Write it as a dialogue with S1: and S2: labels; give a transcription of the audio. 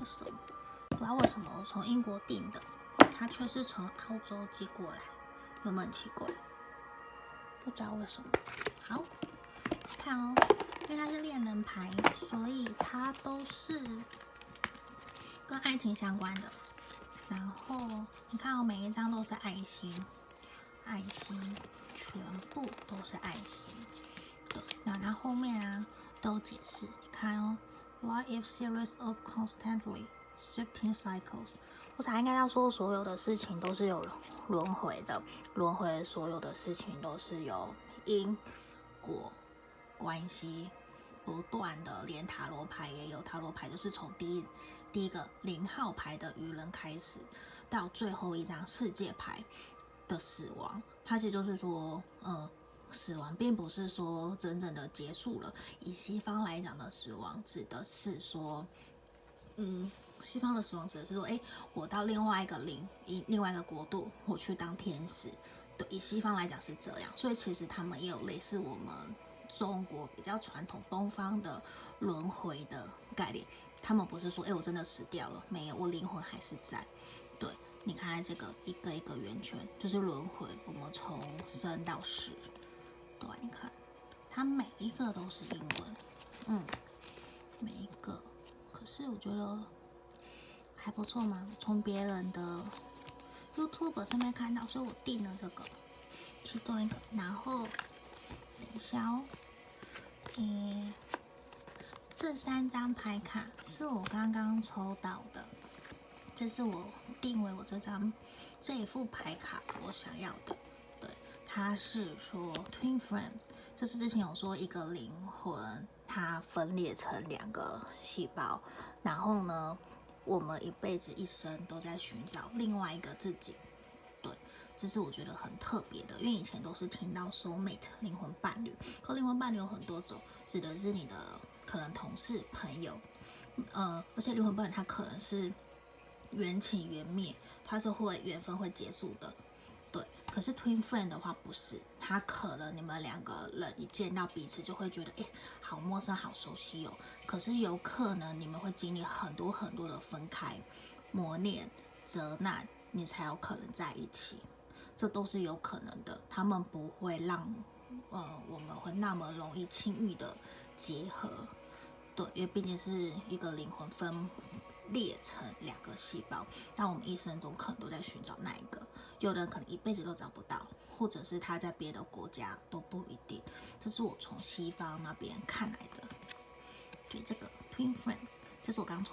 S1: 为什么？不知道为什么我从英国订的，它却是从澳洲寄过来，有没有很奇怪？不知道为什么。好，看哦，因为它是恋人牌，所以它都是跟爱情相关的。然后你看哦，每一张都是爱心，爱心，全部都是爱心。对，那它后面啊都解释，你看哦，Life series of constantly shifting cycles。我想应该要说，所有的事情都是有轮回的，轮回所有的事情都是有因果关系不断的，连塔罗牌也有，塔罗牌就是从第一。第一个零号牌的愚人开始，到最后一张世界牌的死亡，它其实就是说，呃，死亡并不是说真正的结束了。以西方来讲的死亡，指的是说，嗯，西方的死亡指的是说，哎，我到另外一个灵，一另外一个国度，我去当天使。对，以西方来讲是这样，所以其实他们也有类似我们中国比较传统东方的轮回的概念。他们不是说，哎，我真的死掉了，没有，我灵魂还是在。对，你看这个一个一个圆圈，就是轮回，我们从生到死。你看，它每一个都是英文，嗯，每一个。可是我觉得还不错嘛，从别人的 YouTube 上面看到，所以我订了这个其中一个。然后等一下哦，嗯。这三张牌卡是我刚刚抽到的，这是我定为我这张这一副牌卡我想要的。他，是说 Twin friend，就是之前有说一个灵魂它分裂成两个细胞，然后呢，我们一辈子一生都在寻找另外一个自己。对，这是我觉得很特别的，因为以前都是听到 Soul Mate 灵魂伴侣，可灵魂伴侣有很多种，指的是你的。可能同事、朋友，呃，而且灵魂伴侣它可能是缘起缘灭，它是会缘分会结束的，可是 Twin friend 的话不是，他可能你们两个人一见到彼此就会觉得，哎，好陌生，好熟悉哦。可是有可能你们会经历很多很多的分开、磨练、责难，你才有可能在一起，这都是有可能的。他们不会让，呃，我们会那么容易轻易的结合。对，因为毕竟是一个灵魂分裂成两个细胞，那我们一生中可能都在寻找那一，有的人可能一辈子都找不到，或者是他在别的国家都不一定。这是我从西方那边看来的，对，这个 Twin friend，这是我刚从。